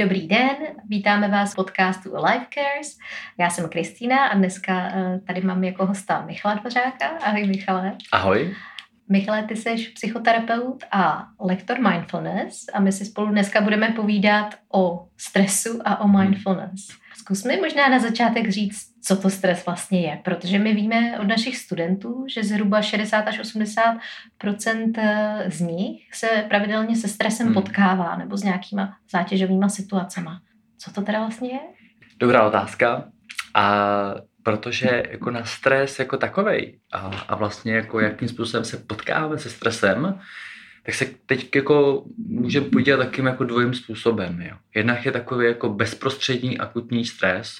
Dobrý den, vítáme vás v podcastu o Life Cares. Já jsem Kristýna a dneska eh, tady mám jako hosta Michala Dvořáka. Ahoj Michale. Ahoj. Michale, ty jsi psychoterapeut a lektor mindfulness a my si spolu dneska budeme povídat o stresu a o mindfulness. Zkus mi možná na začátek říct, co to stres vlastně je, protože my víme od našich studentů, že zhruba 60 až 80 eh, z nich se pravidelně se stresem hmm. potkává nebo s nějakýma zátěžovými situacemi. Co to teda vlastně je? Dobrá otázka. A protože jako na stres jako takovej a, a vlastně jako jakým způsobem se potkáváme se stresem, tak se teď jako můžeme podívat takým jako dvojím způsobem. Jo. Jednak je takový jako bezprostřední akutní stres,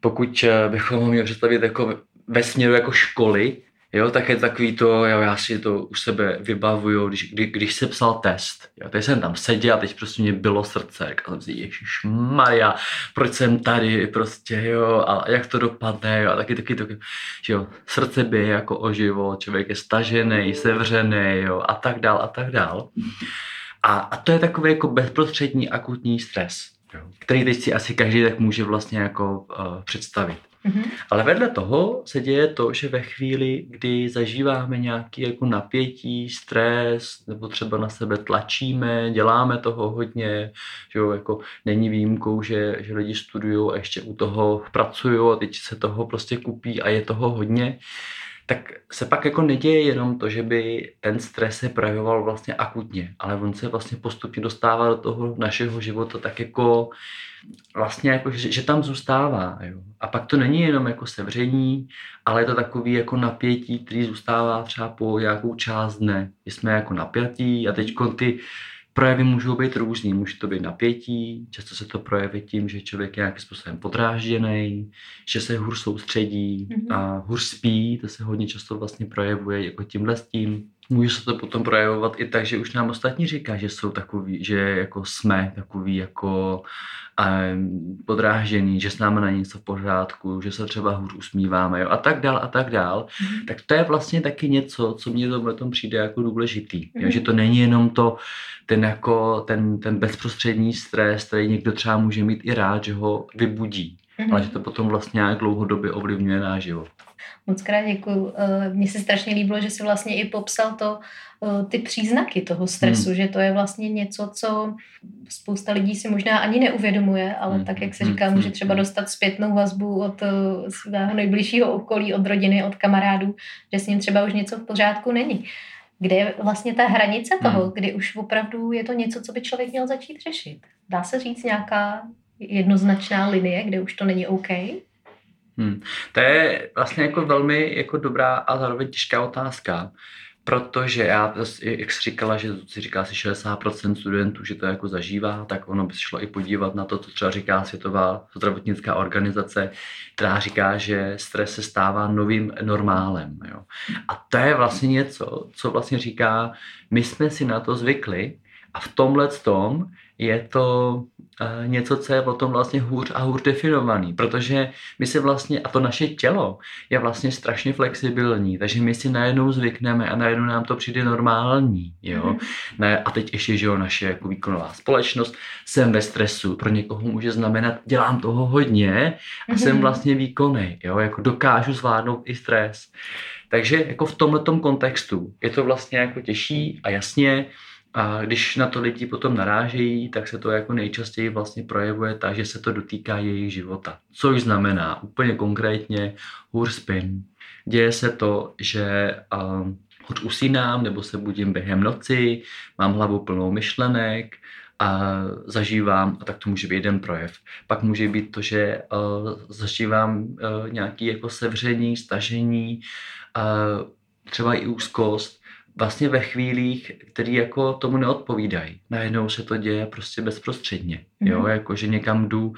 pokud eh, bychom ho měli představit jako ve směru jako školy, Jo, tak je takový to, jo, já si to u sebe vybavuju, když, kdy, když jsem psal test. Jo, teď jsem tam seděl a teď prostě mě bylo srdce. Říkal jsem si, Ježíš Maria, proč jsem tady, prostě, jo, a jak to dopadne, jo, a taky, taky, taky, že jo, srdce bije jako o život, člověk je stažený, sevřený, jo, a tak dál, a tak dál. A, a to je takový jako bezprostřední akutní stres, který teď si asi každý tak může vlastně jako uh, představit. Mm-hmm. Ale vedle toho se děje to, že ve chvíli, kdy zažíváme nějaký jako napětí, stres, nebo třeba na sebe tlačíme, děláme toho hodně, že jo, jako není výjimkou, že, že lidi studují a ještě u toho pracují a teď se toho prostě kupí a je toho hodně, tak se pak jako neděje jenom to, že by ten stres se projevoval vlastně akutně, ale on se vlastně postupně dostává do toho našeho života tak jako vlastně jako, že, že tam zůstává. Jo. A pak to není jenom jako sevření, ale je to takový jako napětí, který zůstává třeba po nějakou část dne. jsme jako napjatí a teď ty projevy můžou být různý. Může to být napětí, často se to projeví tím, že člověk je nějakým způsobem podrážděný, že se hůř soustředí mm-hmm. a hůř spí, to se hodně často vlastně projevuje jako tímhle s tím. Může se to potom projevovat i tak, že už nám ostatní říká, že jsou takový, že jako jsme takový jako podrážděný, že s námi na něco v pořádku, že se třeba hůř usmíváme jo, a tak dál a tak dál, mm. tak to je vlastně taky něco, co mě to tom přijde jako důležitý. Mm. Jo, že to není jenom to, ten, jako, ten, ten bezprostřední stres, který někdo třeba může mít i rád, že ho vybudí, mm. ale že to potom vlastně nějak dlouhodobě ovlivňuje náš život. Moc krát děkuju. Eh, mně se strašně líbilo, že jsi vlastně i popsal to, eh, ty příznaky toho stresu, hmm. že to je vlastně něco, co spousta lidí si možná ani neuvědomuje, ale hmm. tak, jak se hmm. říká, může třeba hmm. dostat zpětnou vazbu od eh, svého nejbližšího okolí, od rodiny, od kamarádů, že s ním třeba už něco v pořádku není. Kde je vlastně ta hranice toho, hmm. kdy už opravdu je to něco, co by člověk měl začít řešit? Dá se říct nějaká jednoznačná linie, kde už to není OK? Hmm. To je vlastně jako velmi jako dobrá a zároveň těžká otázka, protože já, jak jsi říkala, že si říká si 60% studentů, že to jako zažívá, tak ono by se šlo i podívat na to, co třeba říká Světová zdravotnická organizace, která říká, že stres se stává novým normálem. Jo. A to je vlastně něco, co vlastně říká, my jsme si na to zvykli a v tomhle tom je to uh, něco, co je potom vlastně hůř a hůř definovaný, protože my si vlastně, a to naše tělo je vlastně strašně flexibilní, takže my si najednou zvykneme a najednou nám to přijde normální, jo. Mm-hmm. Ne, a teď ještě, že jo, naše jako výkonová společnost, jsem ve stresu, pro někoho může znamenat, dělám toho hodně a mm-hmm. jsem vlastně výkonný, jo, jako dokážu zvládnout i stres. Takže jako v tomhle kontextu je to vlastně jako těžší a jasně, a když na to lidi potom narážejí, tak se to jako nejčastěji vlastně projevuje tak, že se to dotýká jejich života. Což znamená úplně konkrétně hůř spin. Děje se to, že uh, hůř usínám nebo se budím během noci, mám hlavu plnou myšlenek, a zažívám, a tak to může být jeden projev. Pak může být to, že uh, zažívám uh, nějaké jako sevření, stažení, uh, třeba i úzkost, vlastně ve chvílích, které jako tomu neodpovídají. Najednou se to děje prostě bezprostředně. Mm-hmm. Jo, jako že někam jdu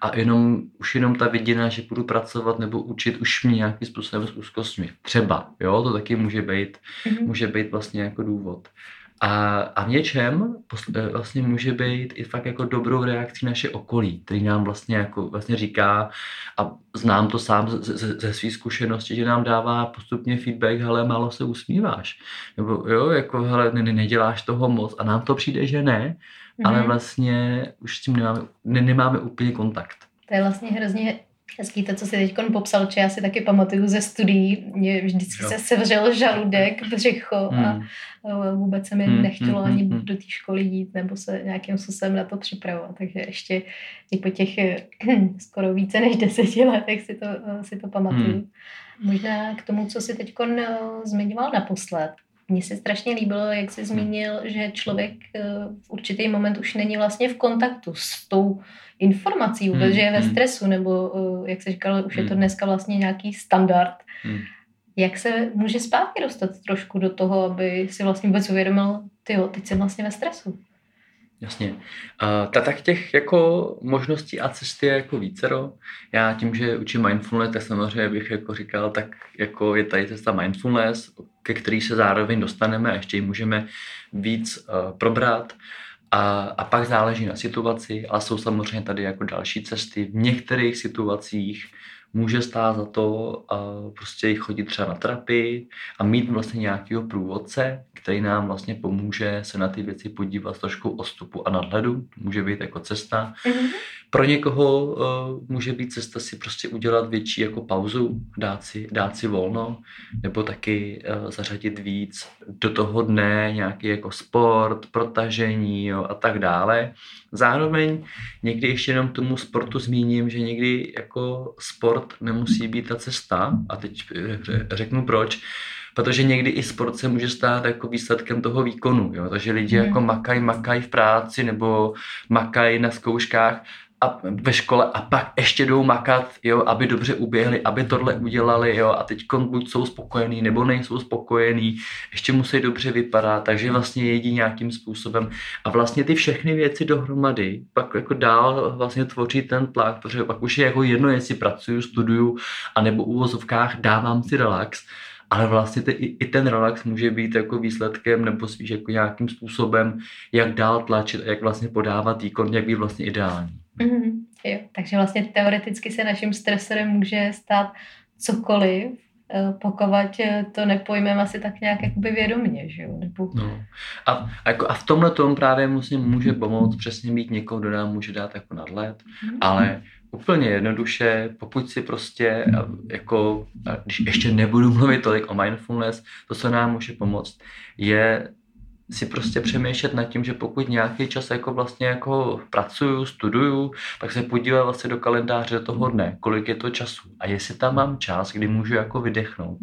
a jenom, už jenom ta vidina, že budu pracovat nebo učit, už mě nějakým způsobem s úzkostmi. Třeba, jo, to taky může být, mm-hmm. může být vlastně jako důvod. A, a v něčem eh, vlastně může být i fakt jako dobrou reakcí naše okolí, který nám vlastně jako vlastně říká a znám to sám ze, ze, ze své zkušenosti, že nám dává postupně feedback, hele, málo se usmíváš. Nebo jo, jako hele, ne, neděláš toho moc a nám to přijde, že ne, mm-hmm. ale vlastně už s tím nemáme, ne, nemáme úplně kontakt. To je vlastně hrozně hezký to, co si teď popsal, že já si taky pamatuju ze studií, mě vždycky jo. se sevřel žaludek, břicho hmm. a vůbec se mi hmm. nechtělo hmm. ani hmm. do té školy jít nebo se nějakým způsobem na to připravovat. Takže ještě i po těch skoro více než deseti letech si to, si to pamatuju. Hmm. Možná k tomu, co si teď zmiňoval naposled, mně se strašně líbilo, jak jsi zmínil, že člověk eh, v určitý moment už není vlastně v kontaktu s tou informací vůbec, hmm. že je ve hmm. stresu, nebo eh, jak se říkal, už je to hmm. dneska vlastně nějaký standard. Hmm. Jak se může zpátky dostat trošku do toho, aby si vlastně vůbec uvědomil, ty teď jsem vlastně ve stresu? Jasně. Uh, ta, tak těch jako možností a cesty je jako vícero. Já tím, že učím mindfulness, tak samozřejmě bych jako říkal, tak jako je tady cesta mindfulness, ke který se zároveň dostaneme a ještě ji můžeme víc uh, probrat. A, a pak záleží na situaci, ale jsou samozřejmě tady jako další cesty. V některých situacích může stát za to uh, prostě chodit třeba na terapii a mít vlastně nějakého průvodce, který nám vlastně pomůže se na ty věci podívat s trošku ostupu a nadhledu. Může být jako cesta. Mm-hmm. Pro někoho uh, může být cesta si prostě udělat větší jako pauzu, dát si, dát si volno, nebo taky uh, zařadit víc do toho dne nějaký jako sport, protažení jo, a tak dále. Zároveň někdy ještě jenom tomu sportu zmíním, že někdy jako sport nemusí být ta cesta a teď řeknu proč protože někdy i sport se může stát jako výsledkem toho výkonu, jo? takže lidi mm. jako makají, makají v práci nebo makají na zkouškách a ve škole a pak ještě jdou makat, jo, aby dobře uběhli, aby tohle udělali, jo, a teď buď jsou spokojení, nebo nejsou spokojení, ještě musí dobře vypadat, takže vlastně jedí nějakým způsobem a vlastně ty všechny věci dohromady pak jako dál vlastně tvoří ten tlak, protože pak už je jako jedno, jestli pracuju, studuju, anebo u uvozovkách dávám si relax, ale vlastně ty, i, i ten relax může být jako výsledkem nebo spíš jako nějakým způsobem, jak dál tlačit, jak vlastně podávat výkon, jak být vlastně ideální. Mm-hmm, jo. Takže vlastně teoreticky se naším stresorem může stát cokoliv, eh, pokud eh, to nepojmeme asi tak nějak jakoby vědomě, že jo? Nebo... No. A, a, jako, a v tomhle tom právě musím, může pomoct přesně mít někoho, kdo nám může dát jako nadhled, mm-hmm. ale úplně jednoduše, pokud si prostě, eh, jako, když ještě nebudu mluvit tolik o mindfulness, to, co nám může pomoct, je si prostě přemýšlet nad tím, že pokud nějaký čas jako vlastně jako pracuju, studuju, tak se podívat vlastně do kalendáře toho dne, kolik je to času. A jestli tam mám čas, kdy můžu jako vydechnout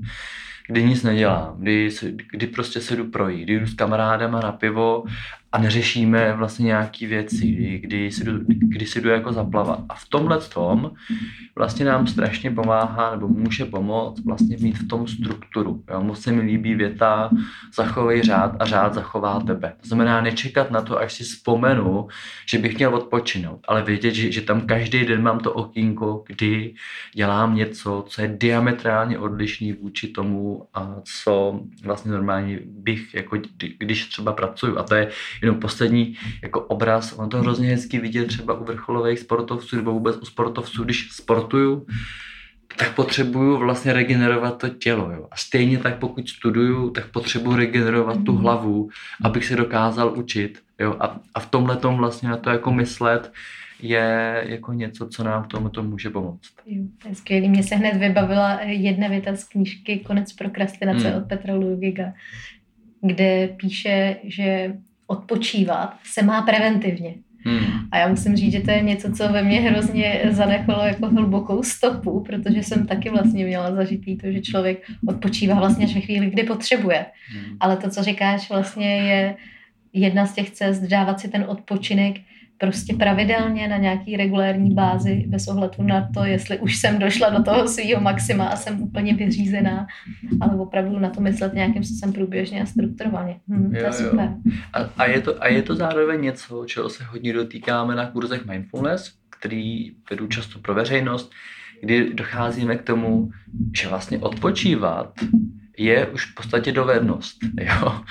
kdy nic nedělám, kdy, kdy prostě se jdu projít, kdy jdu s kamarádama na pivo a neřešíme vlastně nějaké věci, kdy, kdy, si jdu, kdy si jdu jako zaplavat. A v tomhle tom vlastně nám strašně pomáhá nebo může pomoct vlastně mít v tom strukturu. Jo? Moc se mi líbí věta zachovej řád a řád zachová tebe. To znamená nečekat na to, až si vzpomenu, že bych měl odpočinout, ale vědět, že, že tam každý den mám to okýnko, kdy dělám něco, co je diametrálně odlišný vůči tomu, a co vlastně normálně bych, jako když třeba pracuju. A to je jenom poslední jako obraz. On to hrozně hezky vidět třeba u vrcholových sportovců nebo vůbec u sportovců, když sportuju, tak potřebuju vlastně regenerovat to tělo. Jo. A stejně tak, pokud studuju, tak potřebuju regenerovat tu mhm. hlavu, abych se dokázal učit. Jo. A, a v tomhle tom vlastně na to jako myslet, je jako něco, co nám k to může pomoct. Jo, to je skvělý. Mně se hned vybavila jedna věta z knížky Konec prokrastinace hmm. od Petra Ludviga, kde píše, že odpočívat se má preventivně. Hmm. A já musím říct, že to je něco, co ve mně hrozně zanechalo jako hlubokou stopu, protože jsem taky vlastně měla zažitý to, že člověk odpočívá vlastně až ve chvíli, kdy potřebuje. Hmm. Ale to, co říkáš, vlastně je jedna z těch cest dávat si ten odpočinek prostě pravidelně na nějaký regulární bázi bez ohledu na to, jestli už jsem došla do toho svého maxima a jsem úplně vyřízená, ale opravdu na to myslet nějakým způsobem průběžně a strukturovaně. Hm, jo, to je super. A, a, je to, a je to zároveň něco, čeho se hodně dotýkáme na kurzech mindfulness, který vedu často pro veřejnost, kdy docházíme k tomu, že vlastně odpočívat je už v podstatě dovednost. Jo?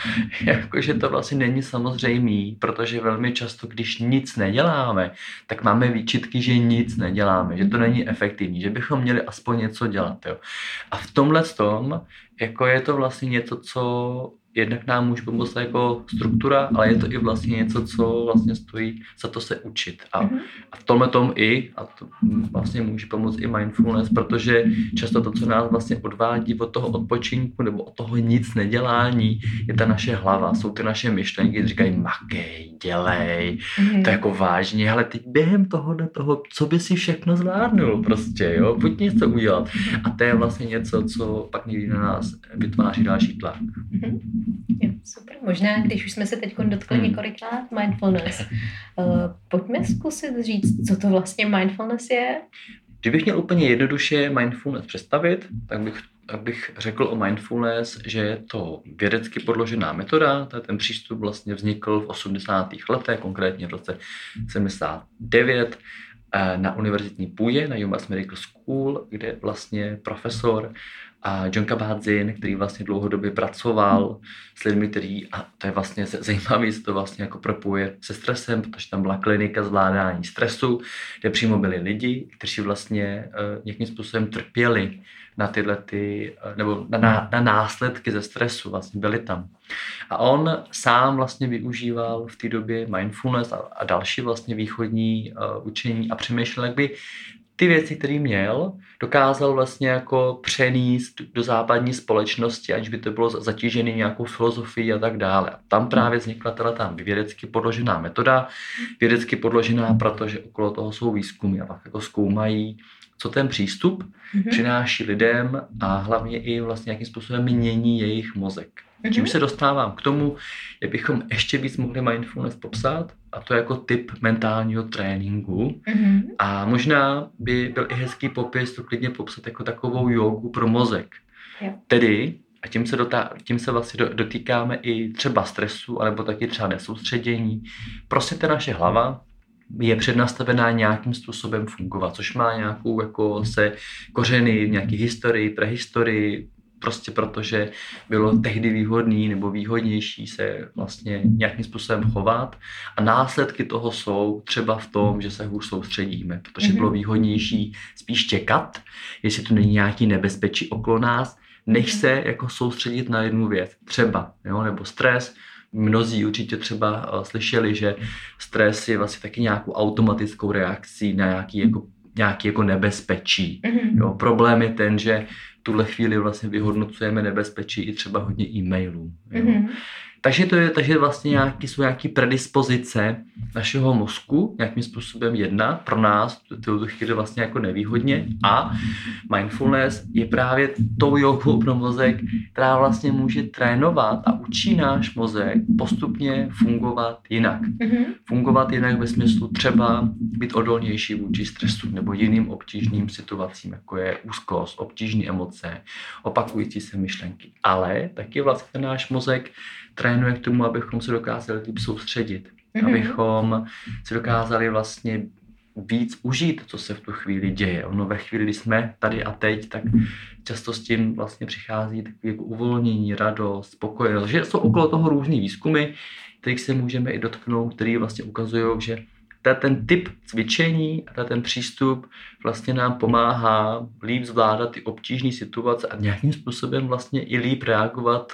Jakože to vlastně není samozřejmý, protože velmi často, když nic neděláme, tak máme výčitky, že nic neděláme, že to není efektivní, že bychom měli aspoň něco dělat. Jo? A v tomhle tom, jako je to vlastně něco, co jednak nám může pomoct jako struktura, ale je to i vlastně něco, co vlastně stojí za to se učit. A, mm-hmm. a v tomhle tom i, a to vlastně může pomoct i mindfulness, protože často to, co nás vlastně odvádí od toho odpočinku nebo od toho nic nedělání, je ta naše hlava, jsou ty naše myšlenky, které říkají makej, dělej, mm-hmm. to je jako vážně, ale teď během toho, toho, co by si všechno zvládnul prostě, jo, pojď něco udělat. A to je vlastně něco, co pak někdy na nás vytváří další tlak. Mm-hmm. Jo, super. Možná, když už jsme se teď dotkli hmm. několikrát mindfulness, uh, pojďme zkusit říct, co to vlastně mindfulness je. Kdybych měl úplně jednoduše mindfulness představit, tak bych, tak bych řekl o mindfulness, že je to vědecky podložená metoda. Ten přístup vlastně vznikl v 80. letech, konkrétně v roce 79 eh, na univerzitní půdě na UMass Medical School, kde vlastně profesor a John Kabat-Zinn, který vlastně dlouhodobě pracoval s lidmi, který, a to je vlastně zajímavé, se to vlastně jako propuje se stresem, protože tam byla klinika zvládání stresu, kde přímo byli lidi, kteří vlastně uh, nějakým způsobem trpěli na tyhle ty, uh, nebo na, na, na následky ze stresu, vlastně byli tam. A on sám vlastně využíval v té době mindfulness a, a další vlastně východní uh, učení a přemýšlel, jak by ty věci, které měl, dokázal vlastně jako přenést do západní společnosti, aniž by to bylo zatížené nějakou filozofií a tak dále. A tam právě vznikla teda tam vědecky podložená metoda, vědecky podložená, protože okolo toho jsou výzkumy a pak jako zkoumají, co ten přístup mm-hmm. přináší lidem a hlavně i vlastně jakým způsobem mění jejich mozek. Mm-hmm. Čím se dostávám k tomu, jak bychom ještě víc mohli mindfulness popsat, a to jako typ mentálního tréninku. Mm-hmm. A možná by byl i hezký popis to klidně popsat jako takovou jogu pro mozek. Jo. Tedy, a tím se, dotá, tím se vlastně dotýkáme i třeba stresu, anebo taky třeba nesoustředění. Prostě ta naše hlava je přednastavená nějakým způsobem fungovat, což má nějakou jako se kořeny v nějaké historii, prehistorii, prostě protože bylo tehdy výhodný nebo výhodnější se vlastně nějakým způsobem chovat a následky toho jsou třeba v tom, že se hůř soustředíme, protože bylo mhm. výhodnější spíš čekat, jestli tu není nějaký nebezpečí okolo nás, než mhm. se jako soustředit na jednu věc, třeba, jo, nebo stres, mnozí určitě třeba uh, slyšeli, že stres je vlastně taky nějakou automatickou reakcí na nějaký jako nějaký jako nebezpečí. Mm-hmm. Jo, problém je ten, že tuhle chvíli vlastně vyhodnocujeme nebezpečí i třeba hodně e-mailů. Mm-hmm. Takže to je, takže vlastně nějaký, jsou nějaké predispozice našeho mozku nějakým způsobem jedna pro nás tu chvíli vlastně jako nevýhodně a mindfulness je právě tou jogou pro mozek, která vlastně může trénovat a učí náš mozek postupně fungovat jinak. Mm-hmm. Fungovat jinak ve smyslu třeba být odolnější vůči stresu nebo jiným obtížným situacím, jako je úzkost, obtížné emoce, opakující se myšlenky. Ale taky vlastně náš mozek trénuje k tomu, abychom se dokázali líp soustředit, mm-hmm. abychom se dokázali vlastně víc užít, co se v tu chvíli děje. Ono ve chvíli, kdy jsme tady a teď, tak často s tím vlastně přichází takové jako uvolnění, radost, spokojenost. Že jsou okolo toho různý výzkumy, kterých se můžeme i dotknout, který vlastně ukazují, že ten typ cvičení a ten přístup vlastně nám pomáhá líp zvládat ty obtížné situace a nějakým způsobem vlastně i líp reagovat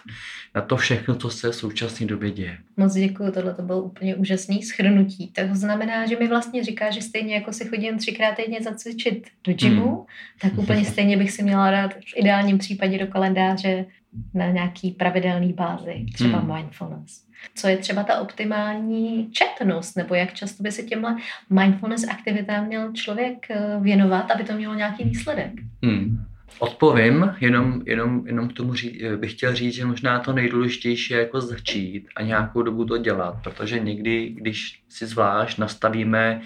na to všechno, co se v současné době děje. Moc děkuji, tohle to bylo úplně úžasný schrnutí. To znamená, že mi vlastně říká, že stejně jako si chodím třikrát týdně zacvičit do gymu, hmm. tak úplně stejně bych si měla dát v ideálním případě do kalendáře na nějaký pravidelný bázi, třeba hmm. mindfulness co je třeba ta optimální četnost, nebo jak často by se těmhle mindfulness aktivitám měl člověk eh, věnovat, aby to mělo nějaký výsledek? Hmm. Odpovím, jenom, jenom, jenom k tomu ří, eh, bych chtěl říct, že možná to nejdůležitější je jako začít a nějakou dobu to dělat, protože někdy, když si zvlášť nastavíme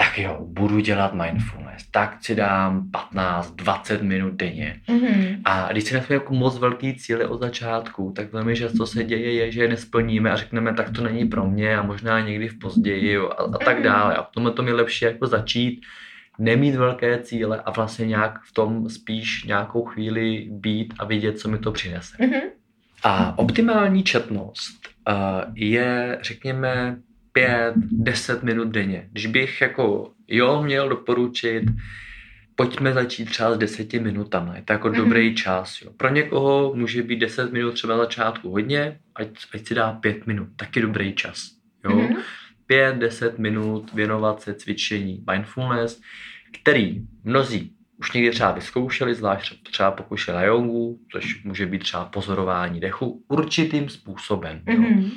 tak jo, budu dělat mindfulness, tak si dám 15-20 minut denně. Mm-hmm. A když si na jako moc velký cíle od začátku, tak velmi často se děje, je, že je nesplníme a řekneme, tak to není pro mě a možná někdy v později a, a tak mm-hmm. dále. A v tomhle tom je lepší jako začít nemít velké cíle a vlastně nějak v tom spíš nějakou chvíli být a vidět, co mi to přinese. Mhm. A optimální četnost uh, je, řekněme, 5-10 minut denně. Když bych jako jo měl doporučit, pojďme začít třeba s 10 minutami. Je to jako mm-hmm. dobrý čas. Jo. Pro někoho může být 10 minut třeba na začátku hodně, ať, ať si dá 5 minut. Taky dobrý čas. Jo. Mm-hmm. 5-10 minut věnovat se cvičení mindfulness, který mnozí už někdy třeba vyzkoušeli, zvlášť třeba pokud na jogu, což může být třeba pozorování dechu, určitým způsobem. Jo. Mhm.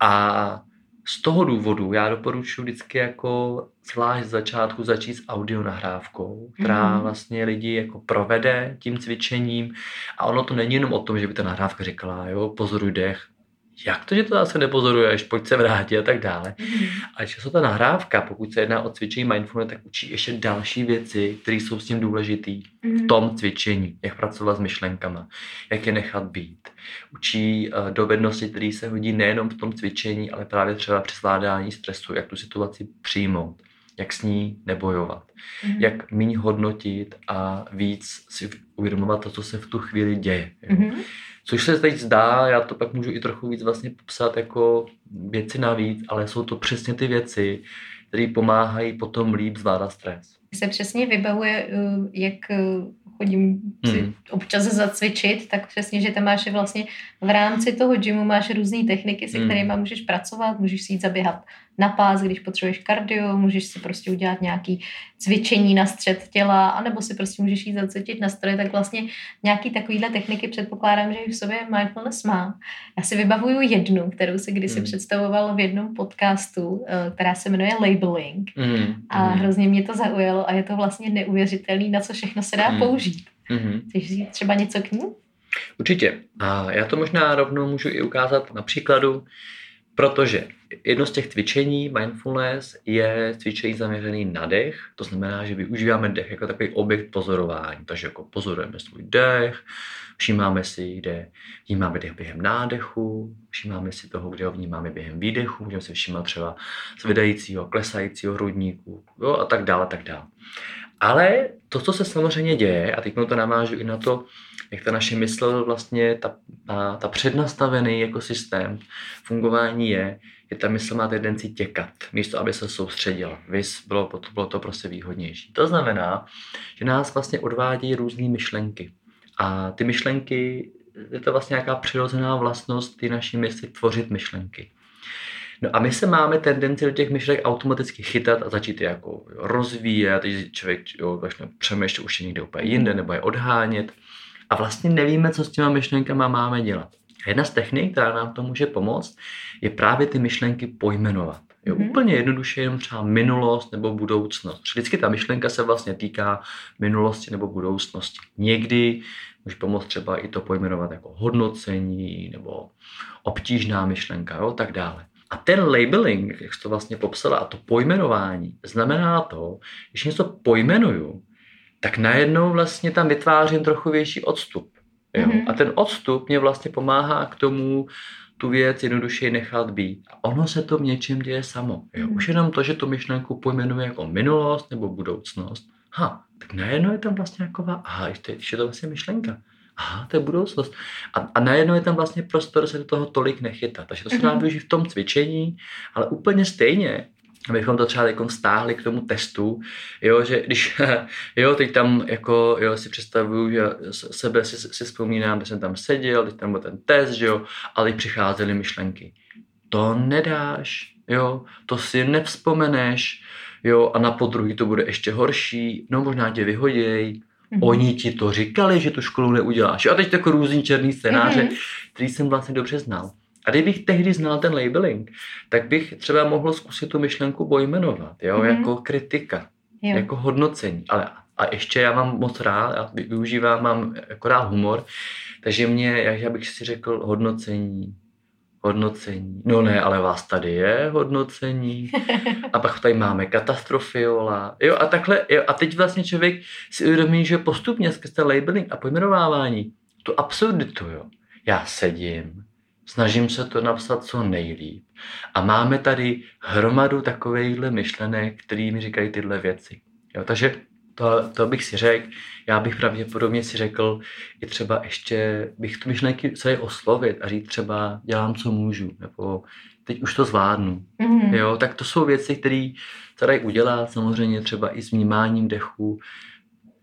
A z toho důvodu já doporučuji vždycky jako zvlášť z začátku začít s audio nahrávkou, která Mhm. vlastně lidi jako provede tím cvičením a ono to není jenom o tom, že by ta nahrávka říkala, jo, pozoruj dech, jak to, že to zase nepozoruješ, pojď se vrátit a tak dále. Mhm. A často ta nahrávka, pokud se jedná o cvičení mindfulness, tak učí ještě další věci, které jsou s tím důležitý v tom cvičení, jak pracovat s myšlenkama, jak je nechat být. Učí uh, dovednosti, které se hodí nejenom v tom cvičení, ale právě třeba při zvládání stresu, jak tu situaci přijmout, jak s ní nebojovat, Mhm. jak méně hodnotit a víc si uvědomovat to, co se v tu chvíli děje. Jo. Což se teď zdá, já to pak můžu i trochu víc vlastně popsat jako věci navíc, ale jsou to přesně ty věci, které pomáhají potom líp zvládat stres. Se přesně vybavuje, eh, jak eh, chodím si Hmm. občas zacvičit, tak přesně, že tam máš vlastně v rámci toho gymu máš různé techniky, se Hmm. kterými můžeš pracovat, můžeš si jít zaběhat na pás, když potřebuješ kardio, můžeš si prostě udělat nějaký cvičení na střed těla, anebo si prostě můžeš jít zacvičit na stroje, tak vlastně nějaký takovýhle techniky předpokládám, že v sobě mindfulness má. Já si vybavuju jednu, kterou si kdysi Hmm. představoval v jednom podcastu, eh, která se jmenuje Labeling. Mm, A mm, hrozně mě to zaujalo a je to vlastně neuvěřitelný, na co všechno se dá Mm. použít. mm. Chceš říct třeba něco k ní? Určitě. A já to možná rovnou můžu i ukázat na příkladu, protože jedno z těch cvičení mindfulness je cvičení zaměřený na dech, to znamená, že využíváme dech jako takový objekt pozorování, takže jako pozorujeme svůj dech, všímáme si, kde vnímáme dech během nádechu, všímáme si toho, kde ho vnímáme během výdechu, můžeme si všímat třeba zvedajícího, klesajícího hrudníku jo, a tak dále, tak dále. Ale to, co se samozřejmě děje, a teď to navážu i na to, jak ta naše mysl vlastně, ta, ta, ta přednastavený jako systém fungování je, že ta mysl má tendenci těkat, místo aby se soustředila. Vys bylo, bylo to prostě výhodnější. To znamená, že nás vlastně odvádí různé myšlenky. A ty myšlenky, je to vlastně nějaká přirozená vlastnost ty naší mysli tvořit myšlenky. No a my se máme tendenci do těch myšlenek automaticky chytat a začít je jako rozvíjet, když člověk jo, začne přemýšlet už je někde úplně jinde, nebo je odhánět. A vlastně nevíme, co s těma myšlenkama máme dělat. Jedna z technik, která nám to může pomoct, je právě ty myšlenky pojmenovat. Jo, Mhm. Úplně jednoduše jenom třeba minulost nebo budoucnost. Vždycky ta myšlenka se vlastně týká minulosti nebo budoucnosti. Někdy může pomoct třeba i to pojmenovat jako hodnocení nebo obtížná myšlenka, jo, tak dále. A ten labeling, jak jsi to vlastně popsala, a to pojmenování, znamená to, když něco pojmenuju, tak najednou vlastně tam vytvářím trochu větší odstup. Jo? Mhm. A ten odstup mě vlastně pomáhá k tomu tu věc jednoduše nechat být. A ono se to v něčem děje samo. Jo? Mhm. Už jenom to, že tu myšlenku pojmenuje jako minulost nebo budoucnost, ha, tak najednou je tam vlastně taková, aha, ještě, ještě je to vlastně myšlenka. Aha, to je budoucnost. A, a najednou je tam vlastně prostor se do toho tolik nechytat. Takže to se dá Mhm. využít v tom cvičení, ale úplně stejně, abychom to třeba jako stáhli k tomu testu, jo, že když, jo, teď tam jako, jo, si představuju, že sebe si, si vzpomínám, že jsem tam seděl, teď tam byl ten test, že jo, ale teď přicházely myšlenky. To nedáš, jo, to si nevzpomeneš, jo, a na podruhý to bude ještě horší, no možná tě vyhoděj. Oni ti to říkali, že tu školu neuděláš. A teď jako různý černý scénáře, Mhm. který jsem vlastně dobře znal. A kdybych tehdy znal ten labeling, tak bych třeba mohl zkusit tu myšlenku pojmenovat, jo, Mhm. jako kritika, Jo. jako hodnocení. Ale a ještě já mám moc rád, já vy- využívám, mám jako rád humor, takže mě, jak já bych si řekl, hodnocení, hodnocení. No ne, ale vás tady je hodnocení. A pak tady máme katastrofiola. Jo, a takhle, jo, a teď vlastně člověk si uvědomí, že postupně skrz ten labeling a pojmenovávání, tu absurditu, jo. Já sedím, snažím se to napsat co nejlíp. A máme tady hromadu takovýchhle myšlenek, který mi říkají tyhle věci. Jo, takže to, to bych si řekl. Já bych pravděpodobně si řekl, i třeba ještě bych tu myšlenky celé oslovit a říct třeba dělám, co můžu, nebo teď už to zvládnu. Mm-hmm. Jo, tak to jsou věci, které se dají udělat, samozřejmě třeba i s vnímáním dechu,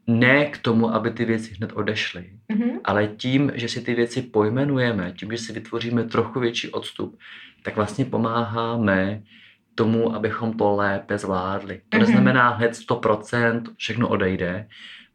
ne k tomu, aby ty věci hned odešly, mm-hmm. ale tím, že si ty věci pojmenujeme, tím, že si vytvoříme trochu větší odstup, tak vlastně pomáháme tomu, abychom to lépe zvládli. To mm-hmm. neznamená hned 100%, všechno odejde,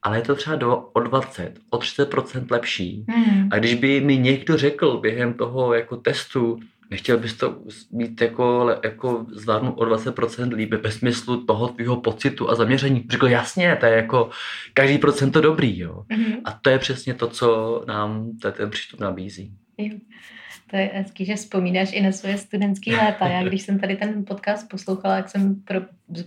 ale je to třeba do, o 20, o 30% lepší. Mm. A když by mi někdo řekl během toho jako testu, nechtěl bys to mít jako, jako zvládnout o 20% líbě bez smyslu toho tvýho pocitu a zaměření. Řekl jasně, to je jako každý procent to dobrý, jo. Mm-hmm. A to je přesně to, co nám ten přístup nabízí. Jo. To je hezký, že vzpomínáš i na svoje studentské léta. Já když jsem tady ten podcast poslouchala, jak jsem pro,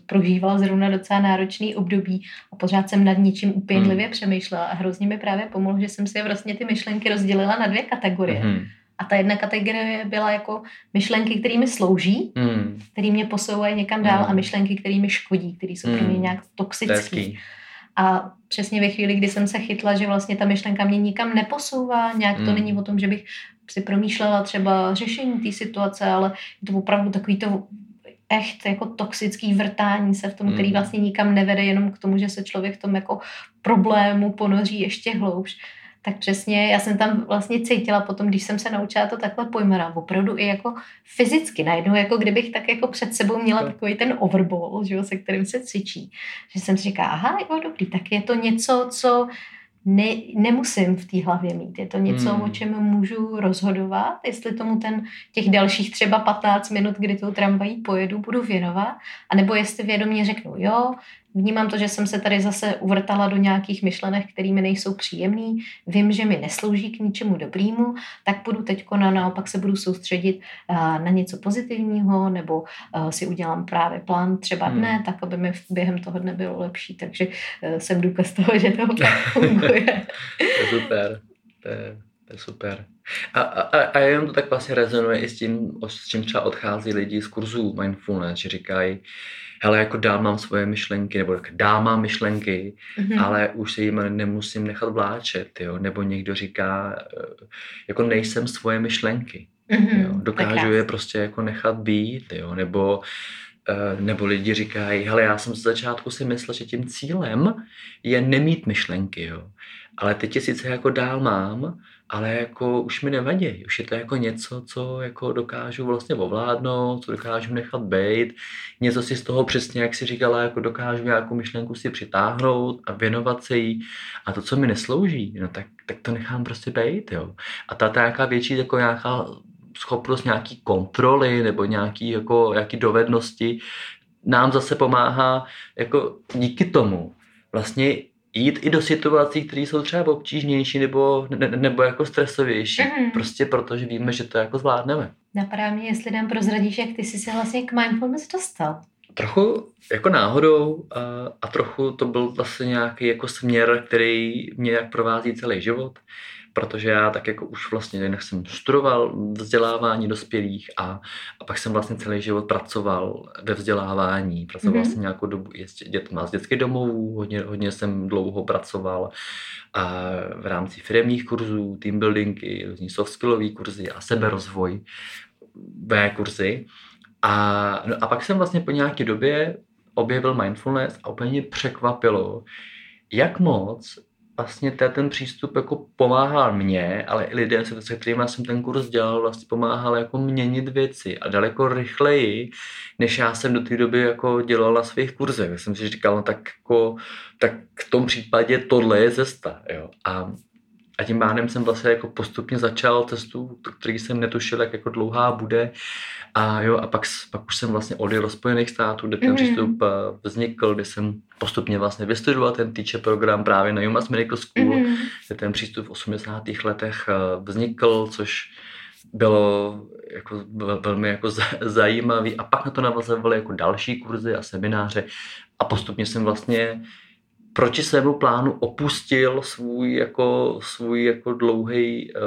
prožívala zrovna docela náročný období a pořád jsem nad ničím upěnlivě hmm. přemýšlela a hrozně mi právě pomohlo, že jsem si vlastně ty myšlenky rozdělila na dvě kategorie. Hmm. A ta jedna kategorie byla jako myšlenky, které mi slouží, mm. které mě posouvají někam dál mm. a myšlenky, které mi škodí, které jsou mm. pro mě hmm. nějak toxické. A přesně ve chvíli, kdy jsem se chytla, že vlastně ta myšlenka mě nikam neposouvá, nějak mm. to hmm. není o tom, že bych si promýšlela třeba řešení té situace, ale je to opravdu takový to echt jako toxický vrtání se v tom, který hmm. vlastně nikam nevede, jenom k tomu, že se člověk v tom jako problému ponoří ještě hloubš. Tak přesně, já jsem tam vlastně cítila potom, když jsem se naučila to takhle pojmenovat, opravdu i jako fyzicky, najednou jako kdybych tak jako před sebou měla takový ten overball, že jo, se kterým se cvičí. Že jsem si říkala, aha, jo, dobrý, tak je to něco, co ne, nemusím v té hlavě mít. Je to něco, hmm. o čem můžu rozhodovat, jestli tomu ten těch dalších třeba 15 minut, kdy tou tramvají pojedu, budu věnovat, anebo jestli vědomě řeknu, jo, Vnímám to, že jsem se tady zase uvrtala do nějakých myšlenek, které mi nejsou příjemný. Vím, že mi neslouží k ničemu dobrýmu, tak budu teď na naopak se budu soustředit uh, na něco pozitivního, nebo uh, si udělám právě plán třeba hmm. dne, hmm. tak aby mi během toho dne bylo lepší. Takže uh, jsem důkaz toho, že to funguje. to je super. To je, to je super. A, a, a jenom to tak vlastně rezonuje i s tím, s čím třeba odchází lidi z kurzů mindfulness, že říkají, hele, jako dál mám svoje myšlenky, nebo dál mám myšlenky, mm-hmm. ale už se jim nemusím nechat vláčet, jo? nebo někdo říká, eh, jako nejsem svoje myšlenky, mm-hmm. jo? dokážu je prostě jako nechat být, jo? nebo eh, nebo lidi říkají, hele, já jsem z začátku si myslel, že tím cílem je nemít myšlenky, jo. Ale teď je sice jako dál mám, ale jako už mi nevadí, už je to jako něco, co jako dokážu vlastně ovládnout, co dokážu nechat být, něco si z toho přesně, jak si říkala, jako dokážu nějakou myšlenku si přitáhnout a věnovat se jí a to, co mi neslouží, no tak, tak to nechám prostě být, jo. A ta, nějaká větší jako nějaká schopnost nějaký kontroly nebo nějaký, jako, nějaký dovednosti nám zase pomáhá jako díky tomu vlastně jít i do situací, které jsou třeba obtížnější nebo, ne, nebo jako stresovější. Mm-hmm. Prostě protože víme, že to jako zvládneme. Napadá mě, jestli nám prozradíš, jak ty jsi se vlastně k mindfulness dostal. Trochu jako náhodou a, a trochu to byl vlastně nějaký jako směr, který mě jak provází celý život protože já tak jako už vlastně jinak jsem studoval vzdělávání dospělých a, a pak jsem vlastně celý život pracoval ve vzdělávání. Pracoval mm-hmm. jsem nějakou dobu i s dětma z dětských domovů, hodně, hodně jsem dlouho pracoval a v rámci firmních kurzů, team buildingy, různý soft skillový kurzy a seberozvoj, B kurzy. A, no a pak jsem vlastně po nějaké době objevil mindfulness a úplně mě překvapilo, jak moc vlastně ten přístup jako pomáhal mně, ale i lidem, se, kterými jsem ten kurz dělal, vlastně pomáhal jako měnit věci a daleko rychleji, než já jsem do té doby jako dělal na svých kurzech. Já jsem si říkal, no tak, jako, tak v tom případě tohle je cesta. Jo. A a tím pádem jsem vlastně jako postupně začal cestu, který jsem netušil, jak jako dlouhá bude. A jo, a pak, pak už jsem vlastně odjel do Spojených států, kde ten mm. přístup eh, vznikl, kde jsem postupně vlastně vystudoval ten teacher program právě na UMass Medical School, mm. kde ten přístup v 80. letech eh, vznikl, což bylo jako velmi jako zajímavý a pak na to navazovaly jako další kurzy a semináře a postupně jsem vlastně proti svému plánu opustil svůj jako, svůj jako dlouhý, uh,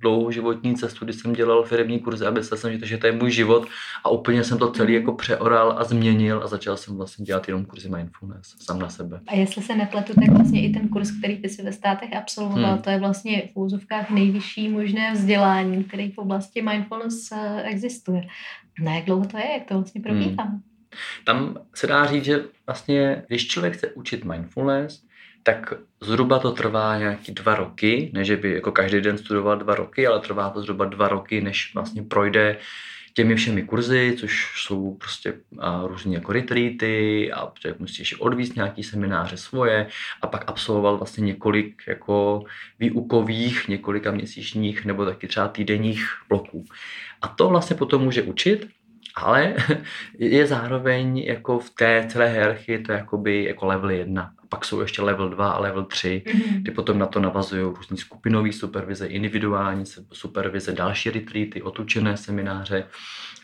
dlouhou životní cestu, kdy jsem dělal firmní kurzy a myslel jsem, že, že to je můj život a úplně jsem to celý jako přeoral a změnil a začal jsem vlastně dělat jenom kurzy mindfulness sám na sebe. A jestli se nepletu, tak vlastně i ten kurz, který ty si ve státech absolvoval, hmm. to je vlastně v úzovkách nejvyšší možné vzdělání, který v oblasti mindfulness eh, existuje. Na jak dlouho to je, jak to vlastně probíhá? Hmm. Tam se dá říct, že vlastně, když člověk chce učit mindfulness, tak zhruba to trvá nějaký dva roky, ne že by jako každý den studoval dva roky, ale trvá to zhruba dva roky, než vlastně projde těmi všemi kurzy, což jsou prostě různé jako retreaty a člověk musí ještě odvíct nějaký semináře svoje a pak absolvoval vlastně několik jako výukových, několika měsíčních nebo taky třeba týdenních bloků. A to vlastně potom může učit ale je zároveň jako v té celé hierarchii to jakoby jako level 1 pak jsou ještě level 2 a level 3, mm-hmm. kdy potom na to navazují různý skupinové supervize, individuální supervize, další retreaty, otučené semináře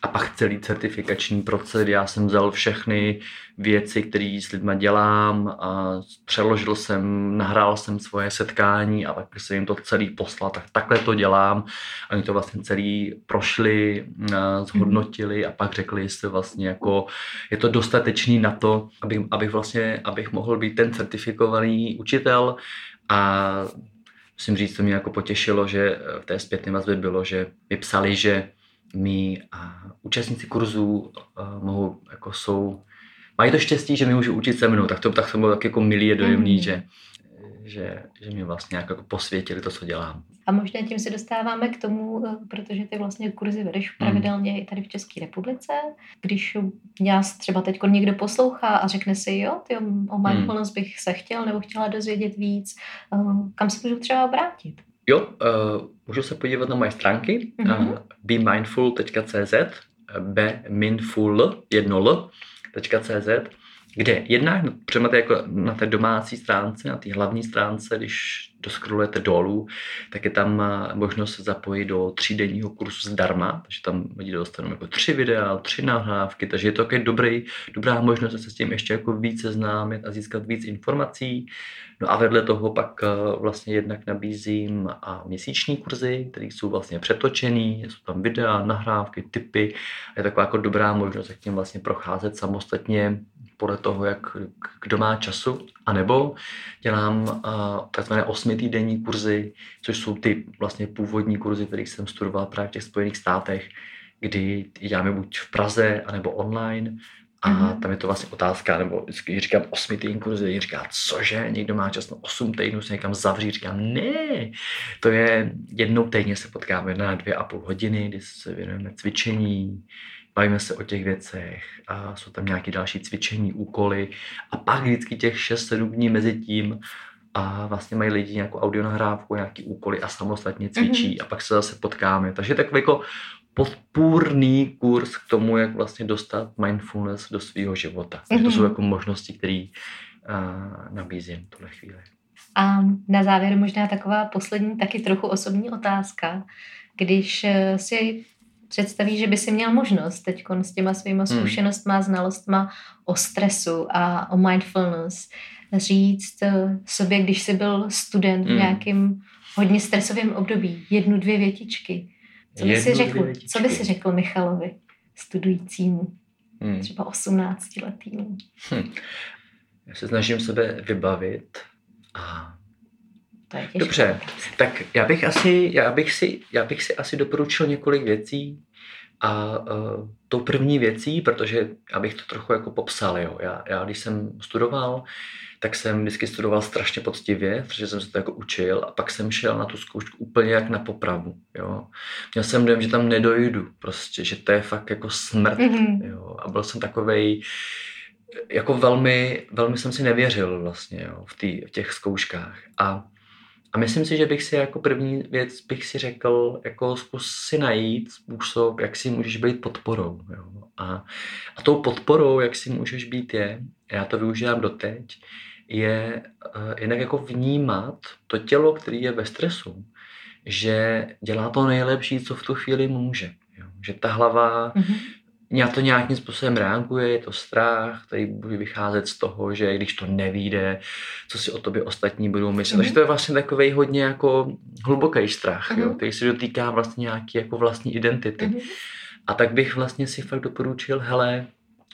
a pak celý certifikační proces. Já jsem vzal všechny věci, které s lidmi dělám a přeložil jsem, nahrál jsem svoje setkání a pak se jim to celý poslal, tak takhle to dělám. A oni to vlastně celý prošli, zhodnotili a pak řekli, jestli vlastně jako je to dostatečný na to, abych, abych vlastně, abych mohl být ten certifikovaný učitel a musím říct, to mě jako potěšilo, že v té zpětné vazbě bylo, že mi psali, že mý a účastníci kurzů uh, mohou, jako jsou, mají to štěstí, že mi můžu učit se mnou, tak to, tak to bylo tak jako milý a dojemný, mm. že, že, že mě vlastně jako posvětili to, co dělám. A možná tím se dostáváme k tomu, eh, protože ty vlastně kurzy vedeš hmm. pravidelně mm. i tady v České republice. Když nás třeba teď někdo poslouchá a řekne si, jo, ty o mindfulness bych se chtěl nebo chtěla dozvědět víc, eh, kam se můžu třeba obrátit? Jo, uh, můžu se podívat na moje stránky mm-hmm. uh, bemindful.cz bemindful, jedno l, .cz, kde jednak přemáte jako na té domácí stránce, na té hlavní stránce, když doskrolujete dolů, tak je tam eh, možnost zapojit do třídenního kurzu zdarma, takže tam lidi dostanou jako tři videa, tři nahrávky, takže je to takový dobrý, dobrá možnost se s tím ještě jako více seznámit a získat víc informací. No a vedle toho pak eh, vlastně jednak nabízím a měsíční kurzy, které jsou vlastně přetočený, jsou tam videa, nahrávky, typy. Je taková jako dobrá možnost, jak tím vlastně procházet samostatně podle toho, jak kdo má času. A nebo dělám uh, takzvané osmitýdenní kurzy, což jsou ty vlastně původní kurzy, které jsem studoval právě v těch Spojených státech, kdy děláme buď v Praze, anebo online. A mm-hmm. tam je to vlastně otázka, nebo vždycky říkám osmi týdnů kurzy, říká, cože, někdo má čas na osm týdnů se někam zavřít, říkám, ne, to je jednou týdně se potkáme na dvě a půl hodiny, kdy se věnujeme cvičení, bavíme se o těch věcech a jsou tam nějaké další cvičení, úkoly a pak vždycky těch 6-7 dní mezi tím a vlastně mají lidi nějakou audionahrávku, nějaký úkoly a samostatně cvičí mm-hmm. a pak se zase potkáme. Takže takový jako podpůrný kurz k tomu, jak vlastně dostat mindfulness do svého života. Mm-hmm. To jsou jako možnosti, které uh, nabízím v tuhle chvíli. A na závěr možná taková poslední, taky trochu osobní otázka. Když eh, si představí, že by si měl možnost teď s těma svýma hmm. zkušenostma, hmm. znalostma o stresu a o mindfulness říct eh, sobě, když jsi byl student hmm. v nějakém hodně stresovém období, jednu, dvě větičky. Co by si řekl, co by si řekl Michalovi, studujícímu, hmm. třeba 18 letýmu? Hm. Já se snažím sebe vybavit a Dobře, tak já bych, asi, já, bych si, já bych si asi doporučil několik věcí a uh, tou první věcí, protože abych to trochu jako popsal, jo, já, já když jsem studoval, tak jsem vždycky studoval strašně poctivě, protože jsem se to jako učil a pak jsem šel na tu zkoušku úplně jak na popravu, jo. Měl jsem dojem, že tam nedojdu prostě, že to je fakt jako smrt, mm-hmm. jo. A byl jsem takovej, jako velmi, velmi jsem si nevěřil vlastně, jo, v, tý, v těch zkouškách. A a myslím si, že bych si jako první věc bych si řekl, jako zkus si najít způsob, jak si můžeš být podporou. Jo. A, a tou podporou, jak si můžeš být je, já to využívám doteď, je uh, jinak jako vnímat to tělo, který je ve stresu, že dělá to nejlepší, co v tu chvíli může. Jo. Že ta hlava mm-hmm. Já to nějakým způsobem reaguje, je to strach, tady bude vycházet z toho, že když to nevíde, co si o tobě ostatní budou myslet. Mm-hmm. Takže to je vlastně takový hodně jako hluboký strach, mm-hmm. jo, který se dotýká vlastně nějaký jako vlastní identity. Mm-hmm. A tak bych vlastně si fakt doporučil, hele,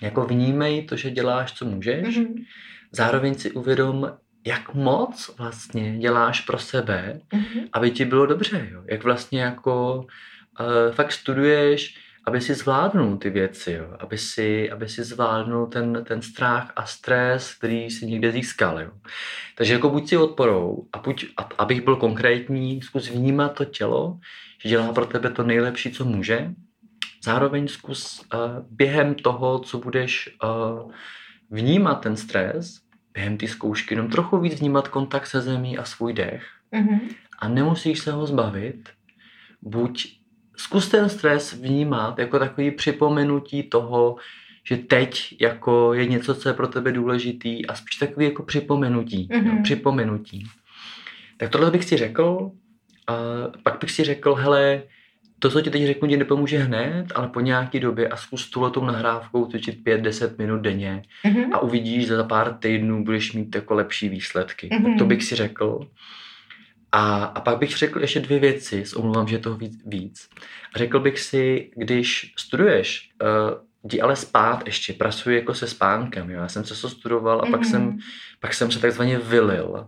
jako vnímej to, že děláš, co můžeš, mm-hmm. zároveň si uvědom, jak moc vlastně děláš pro sebe, mm-hmm. aby ti bylo dobře, jo? jak vlastně jako uh, fakt studuješ, aby si zvládnul ty věci, jo? Aby, si, aby si zvládnul ten, ten strach a stres, který si někde získal. Jo? Takže jako buď si odporou a buď, abych byl konkrétní, zkus vnímat to tělo, že dělá pro tebe to nejlepší, co může. Zároveň zkus uh, během toho, co budeš uh, vnímat ten stres, během té zkoušky jenom trochu víc vnímat kontakt se zemí a svůj dech. Mm-hmm. A nemusíš se ho zbavit. Buď zkus ten stres vnímat jako takový připomenutí toho, že teď jako je něco, co je pro tebe důležitý a spíš takový jako připomenutí. Mm-hmm. Jo, připomenutí. Tak tohle bych si řekl. A pak bych si řekl, hele, to, co ti teď řeknu, ti nepomůže hned, ale po nějaké době a zkus tuhletou nahrávkou cvičit 5-10 minut denně mm-hmm. a uvidíš, že za pár týdnů budeš mít jako lepší výsledky. Mm-hmm. Tak to bych si řekl. A, a pak bych řekl ještě dvě věci, omlouvám, že je toho víc, víc. Řekl bych si, když studuješ, uh, jdi ale spát ještě, pracuji jako se spánkem. Jo? Já jsem se to studoval a mm-hmm. pak, mhm. jsem, pak jsem se takzvaně vylil.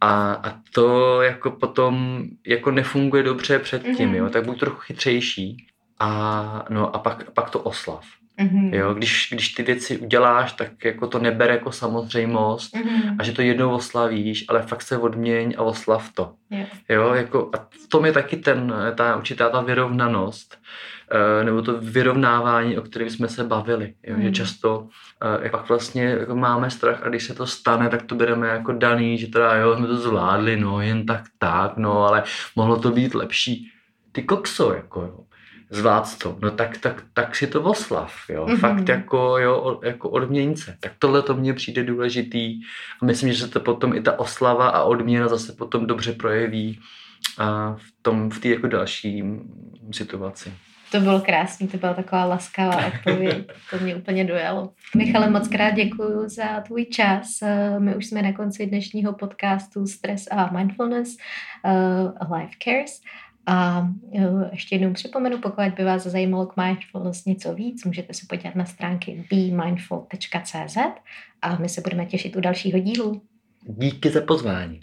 A, a to jako potom jako nefunguje dobře předtím, mm-hmm. jo? tak buď trochu chytřejší a, no, a pak, pak to oslav. Mm-hmm. Jo, když, když ty věci uděláš, tak jako to neber jako samozřejmost mm-hmm. a že to jednou oslavíš, ale fakt se odměň a oslav to. Yeah. Jo, jako, a v tom je taky ten, ta určitá ta vyrovnanost, uh, nebo to vyrovnávání, o kterém jsme se bavili. Jo, mm. Že často uh, jak pak vlastně jako máme strach a když se to stane, tak to bereme jako daný, že teda jo, jsme to zvládli, no jen tak tak, no ale mohlo to být lepší. Ty kokso, jako jo zvlád to, no tak, tak, tak si to oslav, jo, mm-hmm. fakt jako, jo, jako odměnce. Tak tohle to mně přijde důležitý a myslím, že se to potom i ta oslava a odměna zase potom dobře projeví a v tom, v té jako další situaci. To bylo krásný, to byla taková laskavá odpověď, to mě úplně dojalo. Michale, moc krát děkuji za tvůj čas. My už jsme na konci dnešního podcastu Stress a Mindfulness uh, Life Cares. A e, ještě jednou připomenu, pokud by vás zajímalo k mindfulness něco víc, můžete se podívat na stránky bemindful.cz a my se budeme těšit u dalšího dílu. Díky za pozvání.